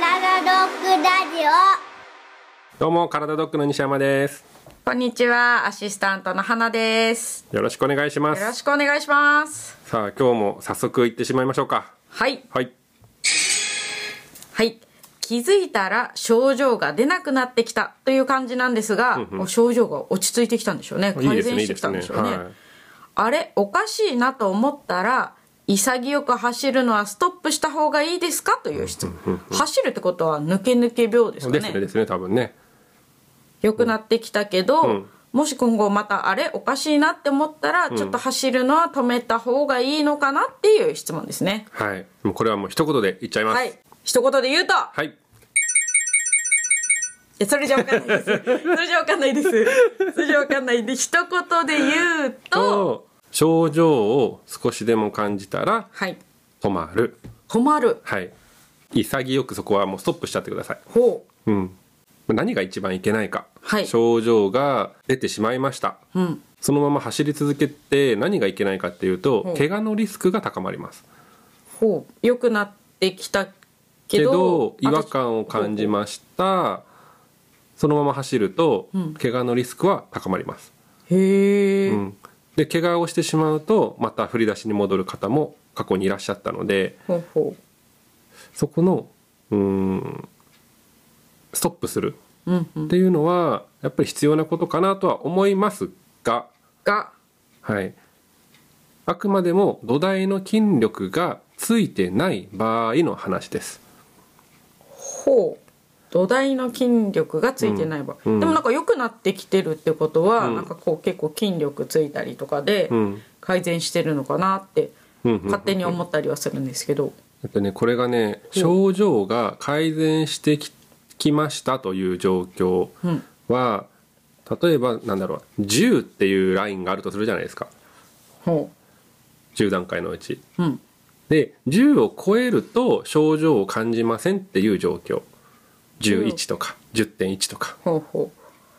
ナダドッグラジオどうも、体ドッグの西山です。こんにちは、アシスタントの花です。よろしくお願いしまよろす。しくお願いします。さあ、今日も早速行ってしまいましょうか。はい、はい。はい。気づいたら症状が出なくなってきたという感じなんですが、もう症状が落ち着いてきたんでしょうね。改善してき。たんでしょうね。はい。あれ、おかしいなと思ったら、潔く走るのはストップした方がいいですか？という質問。走るってことは抜け抜け病ですかね。ですね、ですね、多分ね。良くなってきたけど、うんもし今後またあれおかしいなって思ったら、ちょっと走るのは止めた方がいいのかなっていう質問ですね。はい。もうこれはもう一言で言っちゃいます。はい。一言で言うと、はい。いやそれじゃわかんないです。それじゃわかんないです。それじゃわかんないんで、一言で言うと、と、症状を少しでも感じたらはい。止まる。止まる。はい。潔くそこはもうストップしちゃってください。ほうん。何が一番いけないか。はい症状が出てしまいました。う。うん。そのまま走り続けて何がいけないかっていうと、ほう怪我のリスクが高まります。ほう。良くなってきたけけど、ど違和感を感じましたそのまま走ると、ん怪我のリスクは高まります、へえ、うん、で怪我をしてしまうとまた振り出しに戻る方も過去にいらっしゃったのでほうほそこのうーんストップする。っていうのはやっぱり必要なことかなとは思いますが、が、はい、あくまでも土台の筋力がついてない場合の話です。ほう土台の筋力がついてない場合、うん。うん。でもなんか良くなってきてるってことは、うん。なんかこう結構筋力ついたりとかでうん。改善してるのかなって勝手に思ったりはするんですけど、えっとね、これがね症状が改善してききましたという状況うんは、例えばなんだろう10っていうラインがあるとするじゃないですか。ほ10段階のうち。で10を超えると症状を感じませんっていう状況11とか10.1とか。ほうほ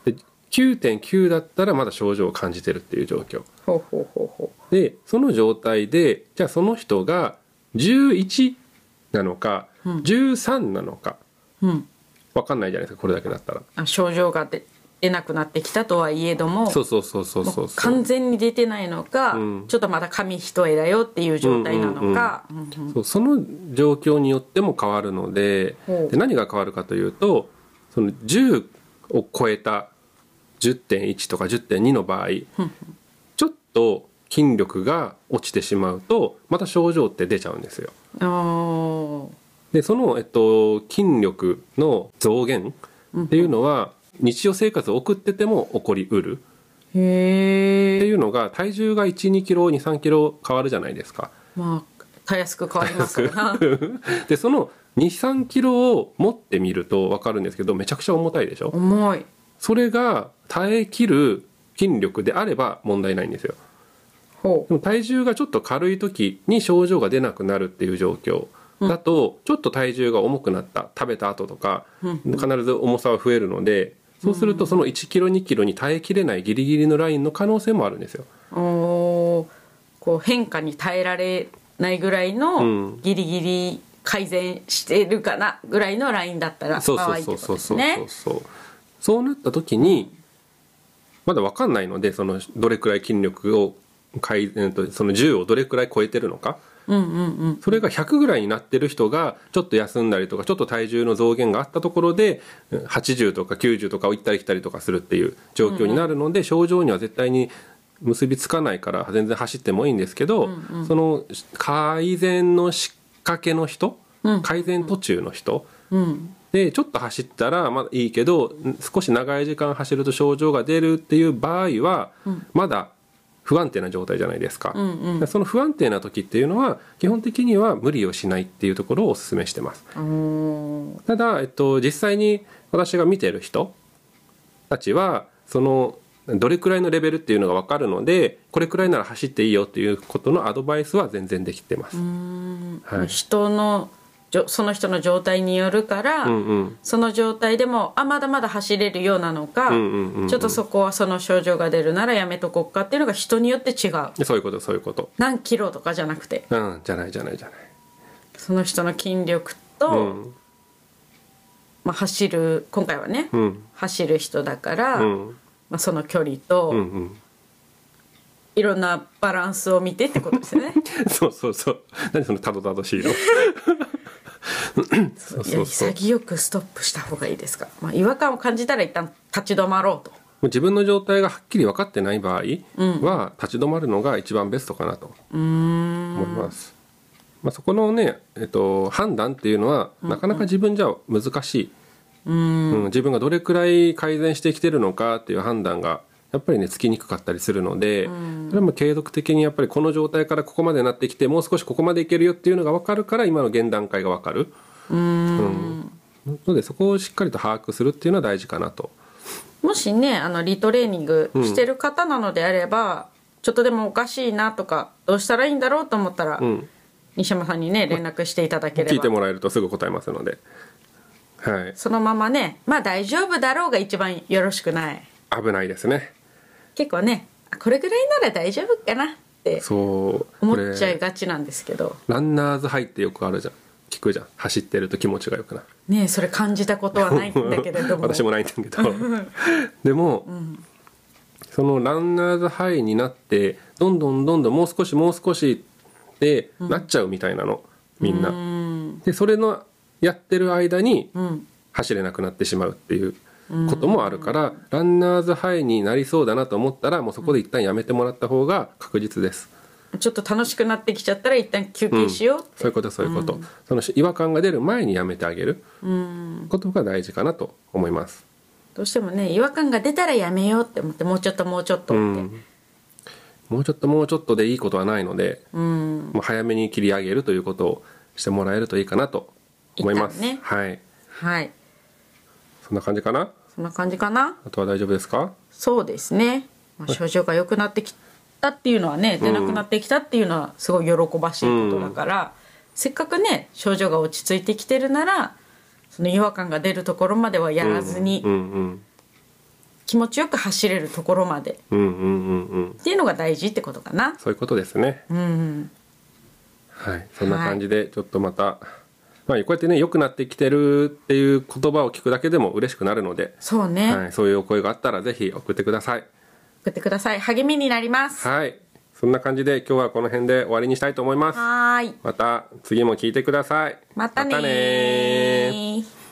で9.9だったらまだ症状を感じてるっていう状況。でその状態でじゃあその人が11なのか、うん。13なのか。ううん。分かんないじゃないですかこれだけだったら。あ症状が出出なくなってきたとはいえどもそうそうそうそうそうもう。そう完全に出てないのか、うん。ちょっとまだ紙一重だよっていう状態なのか、うんうんそうその状況によっても変わるのでほう。で何が変わるかというとその10を超えた10.1とか10.2の場合ちょっと筋力が落ちてしまうとまた症状って出ちゃうんですよ。あー。でその、えっと、筋力の増減っていうのは日常生活を送ってても起こりうる。っていうのが体重が1 2キロ2 3キロ変わるじゃないですか。まあたやすく変わりますから。な でその23キロを持ってみると分かるんですけどめちゃくちゃ重たいでしょ？重い。それが耐えきる筋力であれば問題ないんですよ。ほでも体重がちょっと軽い時に症状が出なくなるっていう状況だと、ちょっと体重が重くなった食べた後とか、必ず重さは増えるのでそうするとその1キロ2キロに耐えきれないギリギリのラインの可能性もあるんですよ。うおー。こう変化に耐えられないぐらいのん。ギリギリ改善してるかなぐらいのラインだったらそうそう場合ってことそうそうそうですね。そうそうなった時にまだ分かんないのでそのどれくらい筋力を改善とその10をどれくらい超えてるのか。うんうんうん。それが100ぐらいになってる人がちょっと休んだりとかちょっと体重の増減があったところでうん80とか90とかを行ったり来たりとかするっていう状況になるので、症状には絶対に結びつかないから全然走ってもいいんですけど、その改善の仕掛けの人、うん。改善途中の人、うん。でちょっと走ったらまだいいけどん少し長い時間走ると症状が出るっていう場合は、まだ不安定な状態じゃないですか、うんうん。その不安定な時っていうのは基本的には無理をしないっていうところをお勧めしてます。ただ、えっと、実際に私が見てる人たちはそのどれくらいのレベルっていうのが分かるのでこれくらいなら走っていいよっていうことのアドバイスは全然できてます、はい。人のその人の状態によるから、うんうん。その状態でもあまだまだ走れるようなのか、うんうんうんうん。ちょっとそこはその症状が出るならやめとこうかっていうのが人によって違う。でそういうことそういうこと。何キロとかじゃなくて。うんじゃないじゃないじゃない。その人の筋力うとん。まあ、走る今回はね、うん。走る人だから、うん。まあ、その距離と、うんうん。いろんなバランスを見てってことですよね。そうそうそう。何そのたどたどしいの？そうそうそう。潔くストップした方がいいですか、まあ、違和感を感じたら一旦立ち止まろうと。自分の状態がはっきり分かってない場合は立ち止まるのが一番ベストかなと。思います。まあ、そこのね、えっと、判断っていうのはなかなか自分じゃ難しい、うん自分がどれくらい改善してきてるのかっていう判断がやっぱりねつきにくかったりするので、それも継続的にやっぱりこの状態からここまでなってきてもう少しここまでいけるよっていうのが分かるから今の現段階が分かる。うんのでそこをしっかりと把握するっていうのは大事かなと。もしねあのリトレーニングしてる方なのであれば、ちょっとでもおかしいなとかどうしたらいいんだろうと思ったら、ん西山さんにね連絡していただければ聞いてもらえるとすぐ答えますので。はい。そのままねまあ大丈夫だろうが一番よろしくない危ないですね。結構ねあこれぐらいなら大丈夫かなってそう思っちゃいがちなんですけど。ランナーズハイってよくあるじゃん。聞くじゃん。走ってると気持ちがよくなるねえそれ感じたことはないんだけれども。私もないんだけど。でも、そのランナーズハイになってどんどんどんどんもう少しもう少しでなっちゃうみたいなの。みんな。でそれのやってる間にん。走れなくなってしまうっていうこともあるから、ランナーズハイになりそうだなと思ったらもうそこで一旦やめてもらった方が確実です。ちょっと楽しくなってきちゃったら一旦休憩しようって、そういうことそういうこと、その違和感が出る前にやめてあげる。ことが大事かなと思います。どうしてもね違和感が出たらやめようって思ってもうちょっともうちょっとって、うん。もうちょっともうちょっとでいいことはないので、もう早めに切り上げるということをしてもらえるといいかなと思います。ね。はい。はい。そんな感じかな？そんな感じかな？あとは大丈夫ですか？そうですね、まあ、症状が良くなってきたっていうのはね出なくなってきたっていうのはすごい喜ばしいことだから、せっかくね症状が落ち着いてきてるならその違和感が出るところまではやらずに、うんうん。気持ちよく走れるところまで。っうんうんうんうん。ていうのが大事ってことかな。そういうことですね。うん。はい。そんな感じで、ちょっとまた、まあ、こうやってね、良くなってきてるっていう言葉を聞くだけでも嬉しくなるので、そうね、はい。そういうお声があったらぜひ送ってください。送ってください励みになりますははい。そんな感じで今日はこの辺で終わりにしたいと思います。ーいまた次も聞いてください。またねーまたねー